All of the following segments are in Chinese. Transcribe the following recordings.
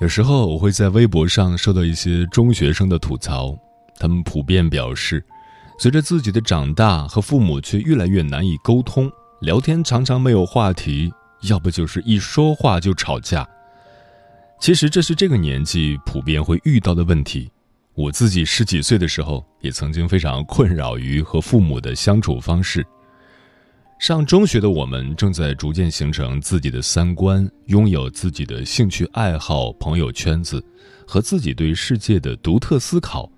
有时候我会在微博上收到一些中学生的吐槽，他们普遍表示，随着自己的长大，和父母却越来越难以沟通，聊天常常没有话题，要不就是一说话就吵架。其实这是这个年纪普遍会遇到的问题。我自己十几岁的时候，也曾经非常困扰于和父母的相处方式。上中学的我们正在逐渐形成自己的三观，拥有自己的兴趣爱好、朋友圈子，和自己对世界的独特思考。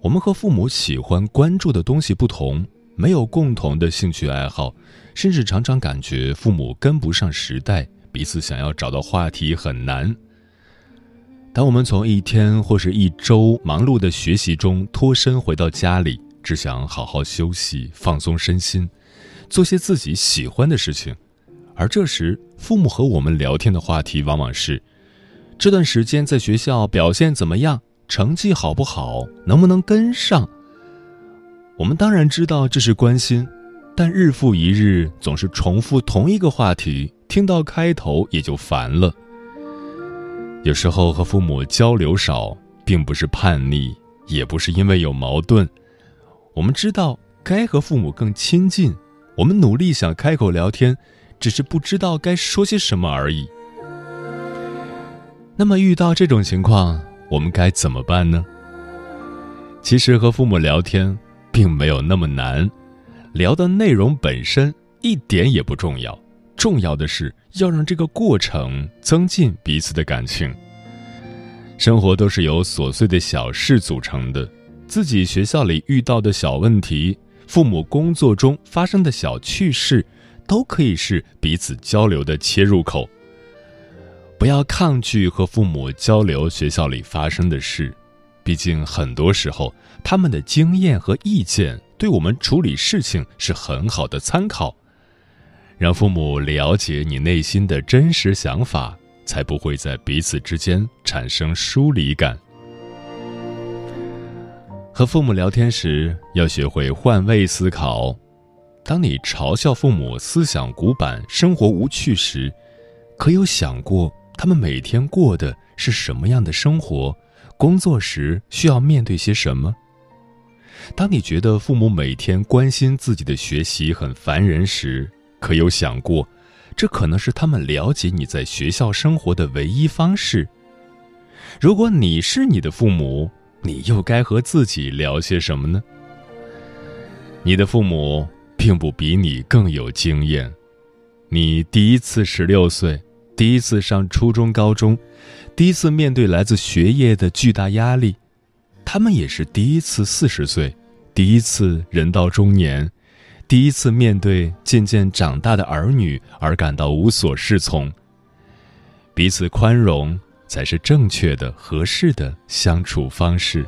我们和父母喜欢关注的东西不同，没有共同的兴趣爱好，甚至常常感觉父母跟不上时代，彼此想要找到话题很难。当我们从一天或是一周忙碌的学习中脱身回到家里，只想好好休息、放松身心。做些自己喜欢的事情，而这时父母和我们聊天的话题往往是：这段时间在学校表现怎么样？成绩好不好？能不能跟上？我们当然知道这是关心，但日复一日总是重复同一个话题，听到开头也就烦了。有时候和父母交流少，并不是叛逆，也不是因为有矛盾，我们知道该和父母更亲近。我们努力想开口聊天，只是不知道该说些什么而已。那么遇到这种情况，我们该怎么办呢？其实和父母聊天并没有那么难，聊的内容本身一点也不重要，重要的是要让这个过程增进彼此的感情。生活都是由琐碎的小事组成的，自己学校里遇到的小问题。父母工作中发生的小趣事，都可以是彼此交流的切入口。不要抗拒和父母交流学校里发生的事，毕竟很多时候他们的经验和意见对我们处理事情是很好的参考。让父母了解你内心的真实想法，才不会在彼此之间产生疏离感。和父母聊天时，要学会换位思考。当你嘲笑父母思想古板、生活无趣时，可有想过他们每天过的是什么样的生活？工作时需要面对些什么？当你觉得父母每天关心自己的学习很烦人时，可有想过，这可能是他们了解你在学校生活的唯一方式？如果你是你的父母，你又该和自己聊些什么呢？你的父母并不比你更有经验。你第一次十六岁，第一次上初中、高中，第一次面对来自学业的巨大压力；他们也是第一次四十岁，第一次人到中年，第一次面对渐渐长大的儿女而感到无所适从。彼此宽容。才是正确的、合适的相处方式。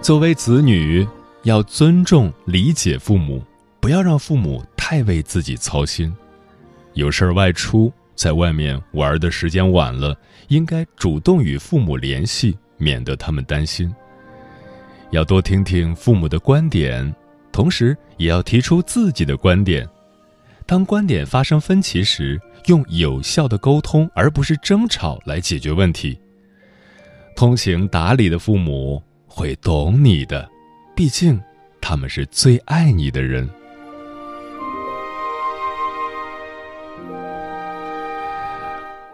作为子女，要尊重、理解父母，不要让父母太为自己操心。有事儿外出，在外面玩的时间晚了，应该主动与父母联系，免得他们担心。要多听听父母的观点，同时也要提出自己的观点。当观点发生分歧时，用有效的沟通而不是争吵来解决问题。通情达理的父母会懂你的毕竟他们是最爱你的人。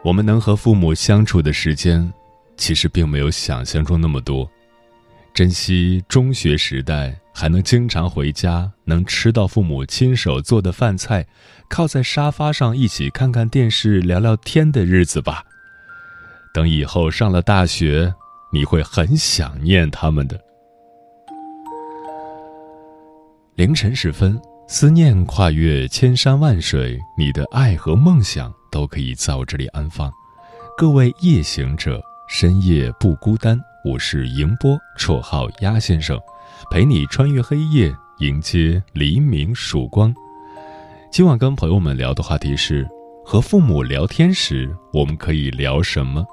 我们能和父母相处的时间其实并没有想象中那么多。珍惜中学时代还能经常回家，能吃到父母亲手做的饭菜，靠在沙发上一起看看电视、聊聊天的日子吧。等以后上了大学，你会很想念他们的。凌晨时分，思念跨越千山万水，你的爱和梦想。都可以在我这里安放。各位夜行者，深夜不孤单。我是迎波，绰号鸭先生，陪你穿越黑夜，迎接黎明曙光。今晚跟朋友们聊的话题是：和父母聊天时，我们可以聊什么？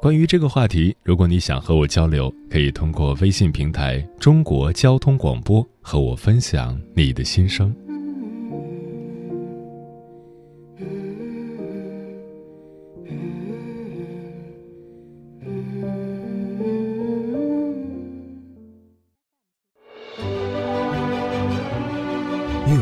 关于这个话题，如果你想和我交流，可以通过微信平台“中国交通广播”和我分享你的心声。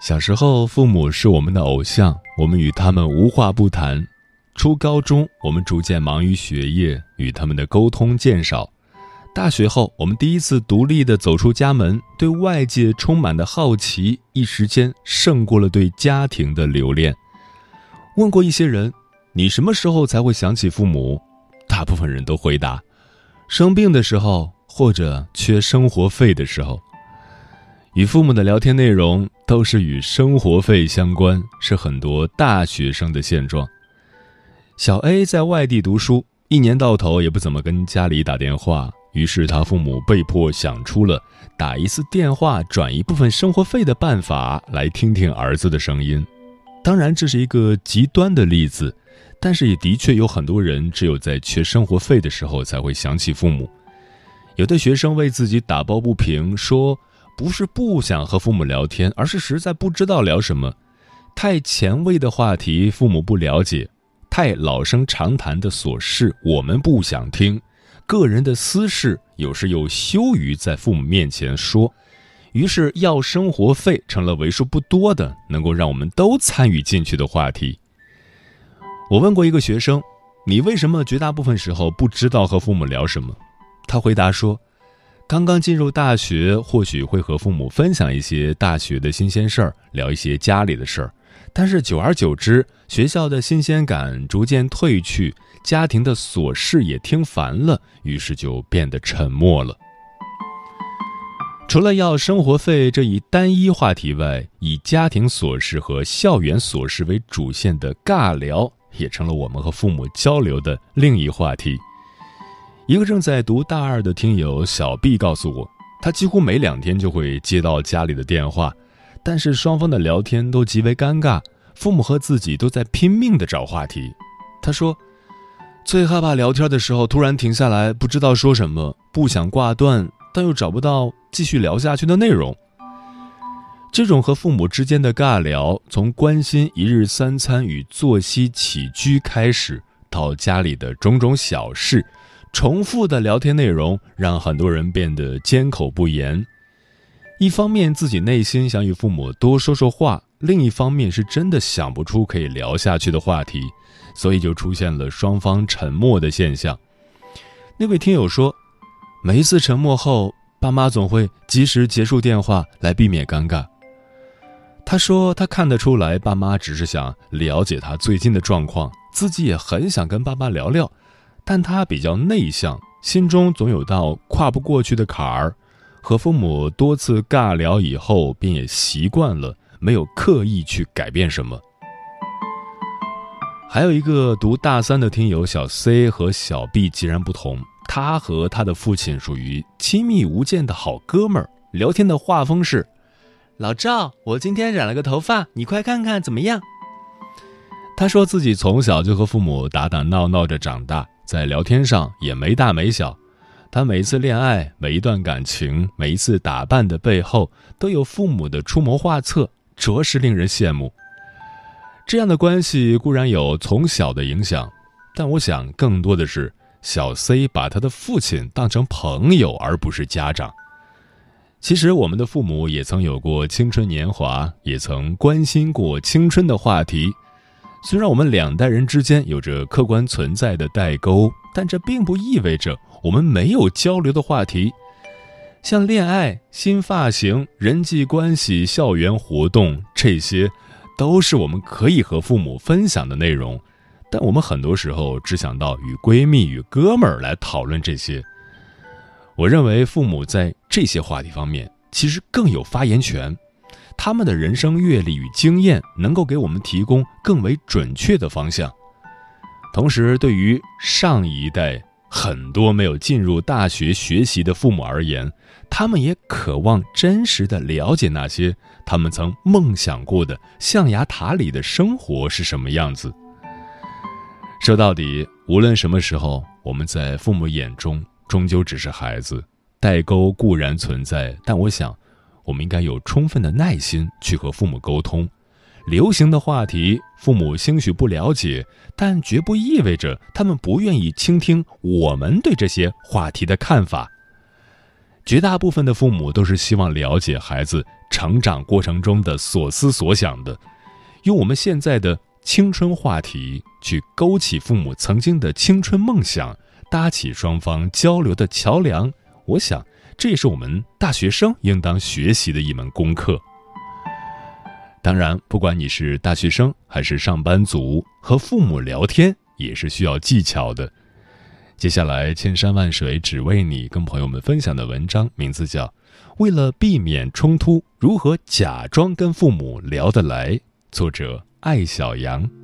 小时候，父母是我们的偶像，我们与他们无话不谈。初高中，我们逐渐忙于学业，与他们的沟通渐少。大学后，我们第一次独立的走出家门，对外界充满的好奇，一时间胜过了对家庭的留恋。问过一些人，你什么时候才会想起父母？大部分人都回答：生病的时候，或者缺生活费的时候。与父母的聊天内容都是与生活费相关，是很多大学生的现状。小 A 在外地读书，一年到头也不怎么跟家里打电话，于是他父母被迫想出了打一次电话转一部分生活费的办法，来听听儿子的声音。当然，这是一个极端的例子，但是也的确有很多人只有在缺生活费的时候才会想起父母。有的学生为自己打抱不平，说。不是不想和父母聊天，而是实在不知道聊什么。太前卫的话题，父母不了解；太老生常谈的琐事，我们不想听。个人的私事，有时又羞于在父母面前说，于是要生活费成了为数不多的能够让我们都参与进去的话题。我问过一个学生：“你为什么绝大部分时候不知道和父母聊什么？”他回答说。刚刚进入大学，或许会和父母分享一些大学的新鲜事儿，聊一些家里的事儿。但是久而久之，学校的新鲜感逐渐褪去，家庭的琐事也听烦了，于是就变得沉默了。除了要生活费这一单一话题外，以家庭琐事和校园琐事为主线的尬聊，也成了我们和父母交流的另一话题。一个正在读大二的听友小 B 告诉我，他几乎每两天就会接到家里的电话，但是双方的聊天都极为尴尬，父母和自己都在拼命的找话题。他说，最害怕聊天的时候突然停下来，不知道说什么，不想挂断，但又找不到继续聊下去的内容。这种和父母之间的尬聊，从关心一日三餐与作息起居开始，到家里的种种小事。重复的聊天内容让很多人变得缄口不言。一方面自己内心想与父母多说说话，另一方面是真的想不出可以聊下去的话题，所以就出现了双方沉默的现象。那位听友说，每一次沉默后，爸妈总会及时结束电话来避免尴尬。他说他看得出来，爸妈只是想了解他最近的状况，自己也很想跟爸妈聊聊。但他比较内向，心中总有道跨不过去的坎儿。和父母多次尬聊以后，便也习惯了，没有刻意去改变什么。还有一个读大三的听友小 C 和小 B 截然不同，他和他的父亲属于亲密无间的好哥们儿，聊天的画风是：老赵，我今天染了个头发，你快看看怎么样？”他说自己从小就和父母打打闹闹着长大，在聊天上也没大没小。他每一次恋爱，每一段感情，每一次打扮的背后，都有父母的出谋划策，着实令人羡慕。这样的关系固然有从小的影响，但我想更多的是小 C 把他的父亲当成朋友，而不是家长。其实我们的父母也曾有过青春年华，也曾关心过青春的话题。虽然我们两代人之间有着客观存在的代沟，但这并不意味着我们没有交流的话题。像恋爱、新发型、人际关系、校园活动，这些都是我们可以和父母分享的内容。但我们很多时候只想到与闺蜜、与哥们儿来讨论这些。我认为父母在这些话题方面其实更有发言权。他们的人生阅历与经验能够给我们提供更为准确的方向。同时，对于上一代很多没有进入大学学习的父母而言，他们也渴望真实的了解那些他们曾梦想过的象牙塔里的生活是什么样子。说到底，无论什么时候，我们在父母眼中终究只是孩子，代沟固然存在，但我想。我们应该有充分的耐心去和父母沟通，流行的话题，父母兴许不了解，但绝不意味着他们不愿意倾听我们对这些话题的看法。绝大部分的父母都是希望了解孩子成长过程中的所思所想的，用我们现在的青春话题去勾起父母曾经的青春梦想，搭起双方交流的桥梁。我想。这也是我们大学生应当学习的一门功课。当然，不管你是大学生还是上班族，和父母聊天也是需要技巧的。接下来，千山万水只为你，跟朋友们分享的文章名字叫《为了避免冲突，如何假装跟父母聊得来》，作者艾小阳。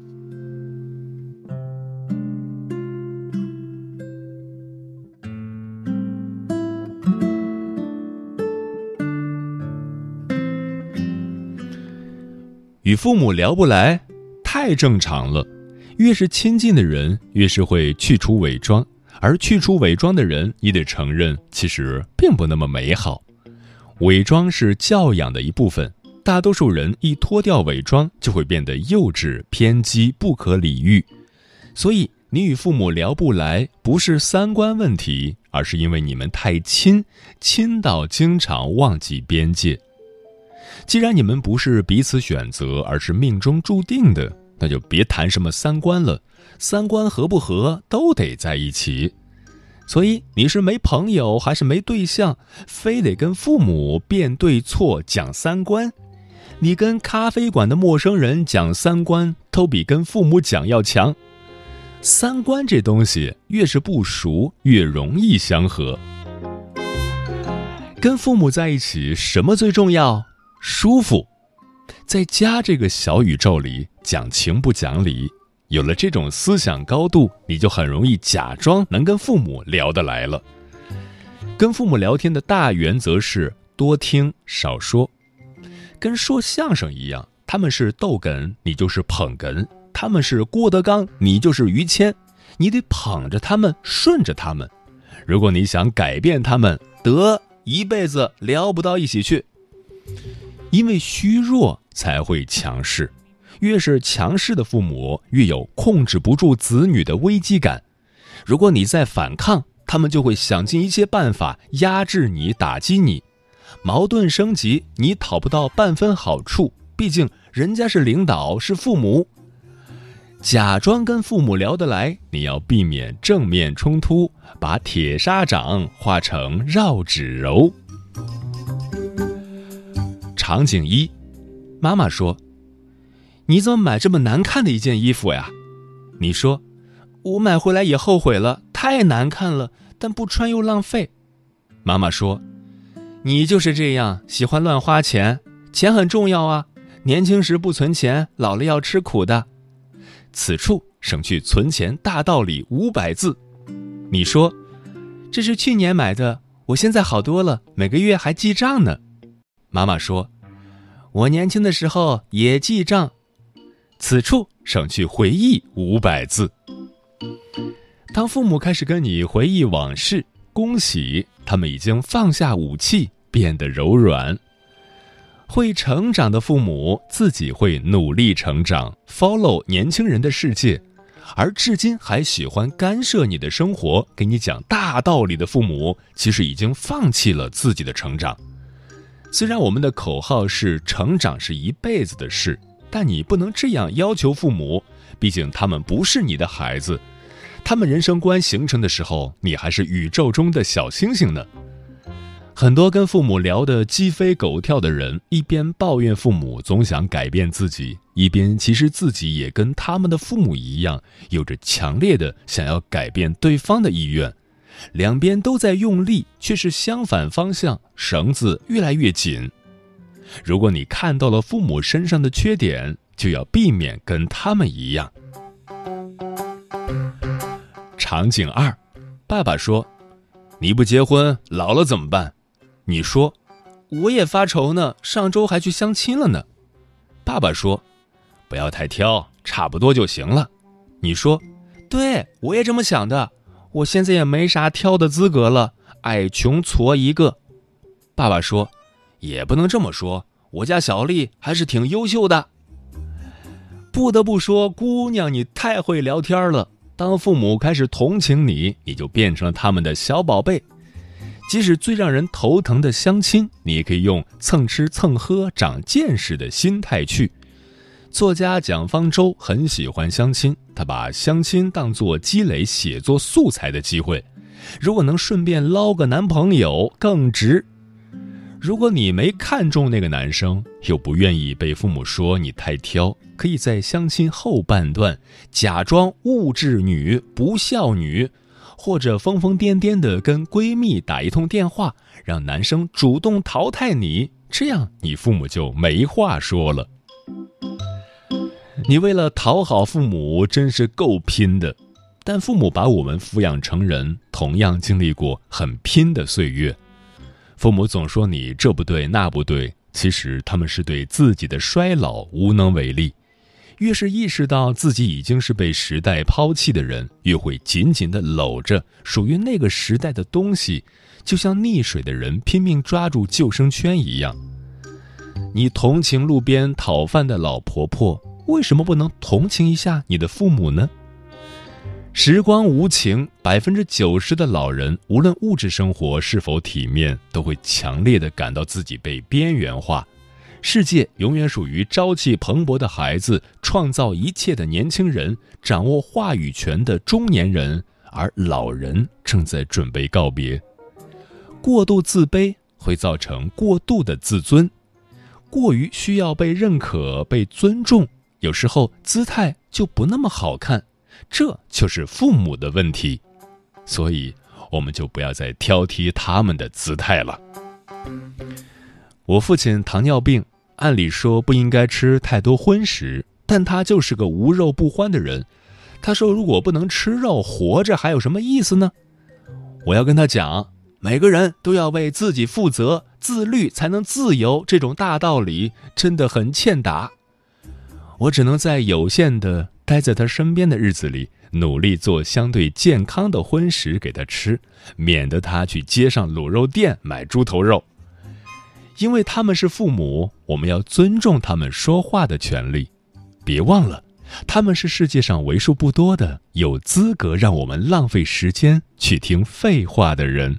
与父母聊不来，太正常了。越是亲近的人，越是会去除伪装，而去除伪装的人，你得承认，其实并不那么美好。伪装是教养的一部分，大多数人一脱掉伪装，就会变得幼稚、偏激、不可理喻。所以，你与父母聊不来，不是三观问题，而是因为你们太亲，亲到经常忘记边界。既然你们不是彼此选择，而是命中注定的，那就别谈什么三观了。三观合不合都得在一起。所以你是没朋友还是没对象，非得跟父母辩对错讲三观？你跟咖啡馆的陌生人讲三观，都比跟父母讲要强。三观这东西，越是不熟，越容易相合。跟父母在一起，什么最重要？舒服，在家这个小宇宙里讲情不讲理，有了这种思想高度，你就很容易假装能跟父母聊得来了。跟父母聊天的大原则是多听少说，跟说相声一样，他们是逗哏，你就是捧哏；他们是郭德纲，你就是于谦，你得捧着他们，顺着他们。如果你想改变他们，得一辈子聊不到一起去。因为虚弱才会强势，越是强势的父母，越有控制不住子女的危机感。如果你在反抗，他们就会想尽一切办法压制你、打击你，矛盾升级，你讨不到半分好处。毕竟人家是领导，是父母。假装跟父母聊得来，你要避免正面冲突，把铁砂掌化成绕指柔。场景一，妈妈说：“你怎么买这么难看的一件衣服呀？”你说：“我买回来也后悔了，太难看了，但不穿又浪费。”妈妈说：“你就是这样，喜欢乱花钱，钱很重要啊，年轻时不存钱，老了要吃苦的。”此处省去存钱大道理五百字。你说：“这是去年买的，我现在好多了，每个月还记账呢。”妈妈说。我年轻的时候也记账，此处省去回忆五百字。当父母开始跟你回忆往事，恭喜他们已经放下武器，变得柔软。会成长的父母自己会努力成长，follow 年轻人的世界，而至今还喜欢干涉你的生活，给你讲大道理的父母，其实已经放弃了自己的成长。虽然我们的口号是成长是一辈子的事，但你不能这样要求父母，毕竟他们不是你的孩子，他们人生观形成的时候，你还是宇宙中的小星星呢。很多跟父母聊得鸡飞狗跳的人，一边抱怨父母总想改变自己，一边其实自己也跟他们的父母一样，有着强烈的想要改变对方的意愿。两边都在用力，却是相反方向，绳子越来越紧。如果你看到了父母身上的缺点，就要避免跟他们一样。场景二，爸爸说：“你不结婚，老了怎么办？”你说，我也发愁呢。上周还去相亲了呢。爸爸说，不要太挑，差不多就行了。你说，对我也这么想的。我现在也没啥挑的资格了，矮穷矬一个。爸爸说，也不能这么说。我家小丽还是挺优秀的。不得不说，姑娘你太会聊天了。当父母开始同情你，你就变成了他们的小宝贝。即使最让人头疼的相亲，你也可以用蹭吃蹭喝长见识的心态去。作家蒋方舟很喜欢相亲，他把相亲当作积累写作素材的机会。如果能顺便捞个男朋友，更值。如果你没看中那个男生，又不愿意被父母说你太挑，可以在相亲后半段假装物质女、不孝女。或者疯疯癫癫的跟闺蜜打一通电话，让男生主动淘汰你，这样你父母就没话说了。你为了讨好父母真是够拼的，但父母把我们抚养成人，同样经历过很拼的岁月。父母总说你这不对那不对，其实他们是对自己的衰老无能为力。越是意识到自己已经是被时代抛弃的人，越会紧紧地搂着属于那个时代的东西，就像溺水的人拼命抓住救生圈一样。你同情路边讨饭的老婆婆，为什么不能同情一下你的父母呢？时光无情，百分之九十的老人，无论物质生活是否体面，都会强烈的感到自己被边缘化。世界永远属于朝气蓬勃的孩子，创造一切的年轻人，掌握话语权的中年人，而老人正在准备告别。过度自卑会造成过度的自尊，过于需要被认可、被尊重，有时候姿态就不那么好看，这就是父母的问题。所以，我们就不要再挑剔他们的姿态了。我父亲糖尿病。按理说不应该吃太多荤食，但他就是个无肉不欢的人。他说：“如果不能吃肉，活着还有什么意思呢？”我要跟他讲，每个人都要为自己负责，自律才能自由。这种大道理真的很欠打。我只能在有限的待在他身边的日子里，努力做相对健康的荤食给他吃，免得他去街上卤肉店买猪头肉。因为他们是父母，我们要尊重他们说话的权利。别忘了，他们是世界上为数不多的有资格让我们浪费时间去听废话的人。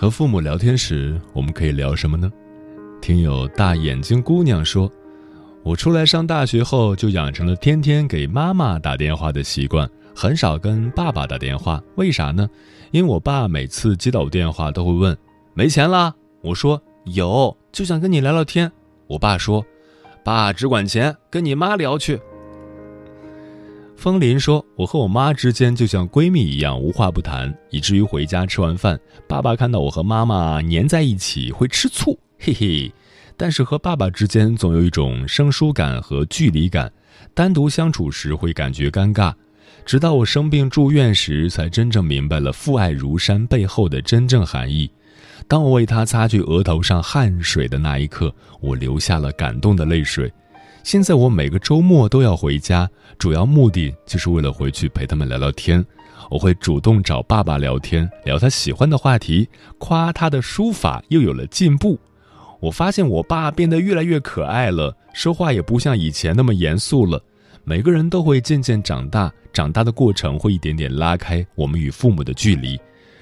和父母聊天时，我们可以聊什么呢？听友大眼睛姑娘说：“我出来上大学后，就养成了天天给妈妈打电话的习惯，很少跟爸爸打电话。为啥呢？因为我爸每次接到我电话都会问：没钱啦？我说有，就想跟你聊聊天。我爸说：爸只管钱，跟你妈聊去。”风林说：“我和我妈之间就像闺蜜一样无话不谈，以至于回家吃完饭，爸爸看到我和妈妈黏在一起会吃醋，嘿嘿。但是和爸爸之间总有一种生疏感和距离感，单独相处时会感觉尴尬。直到我生病住院时，才真正明白了父爱如山背后的真正含义。当我为他擦去额头上汗水的那一刻，我流下了感动的泪水。”现在我每个周末都要回家，主要目的就是为了回去陪他们聊聊天。我会主动找爸爸聊天，聊他喜欢的话题，夸他的书法又有了进步。我发现我爸变得越来越可爱了，说话也不像以前那么严肃了。每个人都会渐渐长大，长大的过程会一点点拉开我们与父母的距离。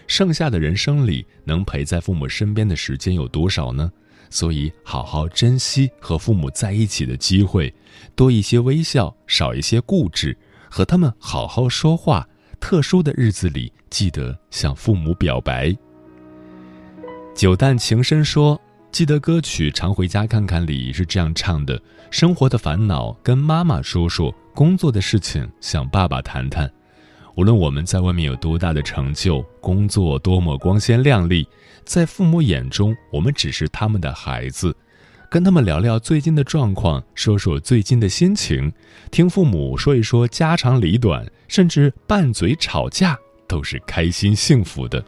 剩下的人生里，能陪在父母身边的时间有多少呢？所以，好好珍惜和父母在一起的机会，多一些微笑，少一些固执，和他们好好说话。特殊的日子里，记得向父母表白。九淡情深说：“记得歌曲《常回家看看》里是这样唱的：生活的烦恼跟妈妈说说，工作的事情向爸爸谈谈。无论我们在外面有多大的成就，工作多么光鲜亮丽。”在父母眼中，我们只是他们的孩子，跟他们聊聊最近的状况，说说最近的心情，听父母说一说家长里短，甚至拌嘴吵架，都是开心幸福的。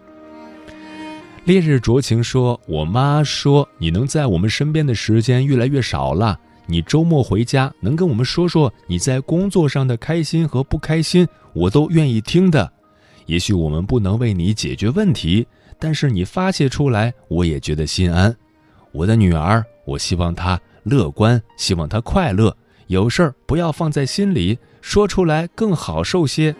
烈日灼情说：“我妈说你能在我们身边的时间越来越少了，你周末回家能跟我们说说你在工作上的开心和不开心，我都愿意听的。也许我们不能为你解决问题。”但是你发泄出来，我也觉得心安。我的女儿，我希望她乐观，希望她快乐。有事儿不要放在心里，说出来更好受些。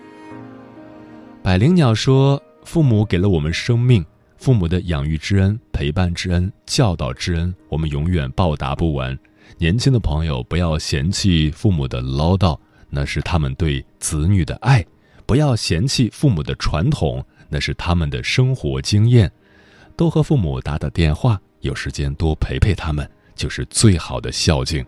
百灵鸟说：“父母给了我们生命，父母的养育之恩、陪伴之恩、教导之恩，我们永远报答不完。年轻的朋友不要嫌弃父母的唠叨，那是他们对子女的爱；不要嫌弃父母的传统。”那是他们的生活经验，多和父母打打电话，有时间多陪陪他们，就是最好的孝敬。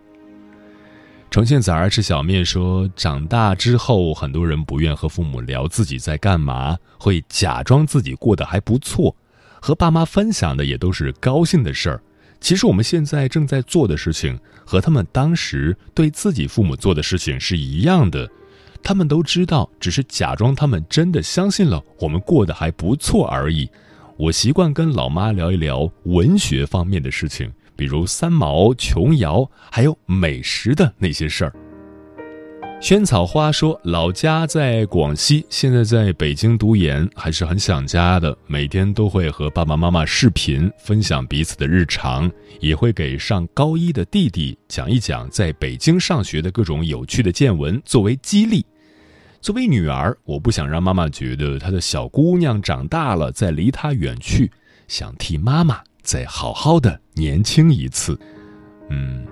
重庆崽儿吃小面说，长大之后，很多人不愿和父母聊自己在干嘛，会假装自己过得还不错，和爸妈分享的也都是高兴的事儿。其实我们现在正在做的事情，和他们当时对自己父母做的事情是一样的。他们都知道，只是假装他们真的相信了我们过得还不错而已。我习惯跟老妈聊一聊文学方面的事情，比如三毛、琼瑶，还有美食的那些事儿。萱草花说：“老家在广西，现在在北京读研，还是很想家的。每天都会和爸爸妈妈视频，分享彼此的日常，也会给上高一的弟弟讲一讲在北京上学的各种有趣的见闻，作为激励。”作为女儿，我不想让妈妈觉得她的小姑娘长大了再离她远去，想替妈妈再好好的年轻一次。嗯，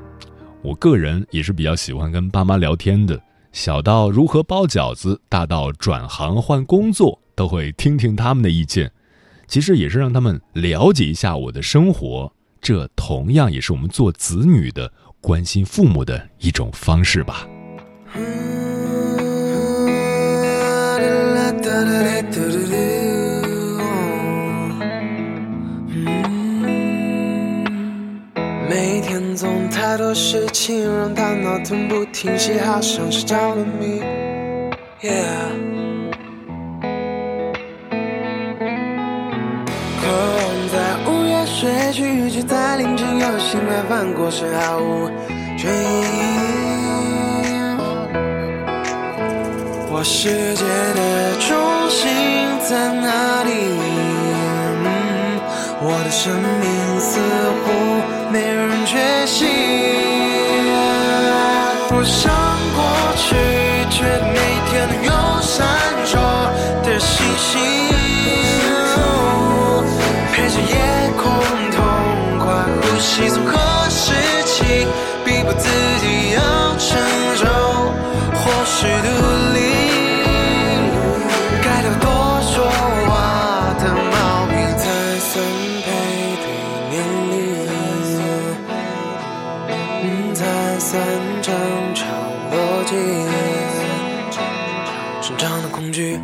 我个人也是比较喜欢跟爸妈聊天的，小到如何包饺子，大到转行换工作，都会听听他们的意见。其实也是让他们了解一下我的生活，这同样也是我们做子女的关心父母的一种方式吧。每天总太多事情让大脑停不停歇，好像是着了迷。渴望在午夜睡去，却在凌晨又醒来，翻过身毫无倦意。我世界的中心在哪里？我的生命似乎没人觉醒。我想过去，却每天都有闪烁的星星，陪着夜空痛快呼吸，从何时起？散场，场落寂；成长的恐惧，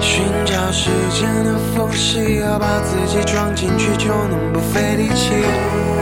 寻找时间的缝隙，要把自己装进去，就能不费力气。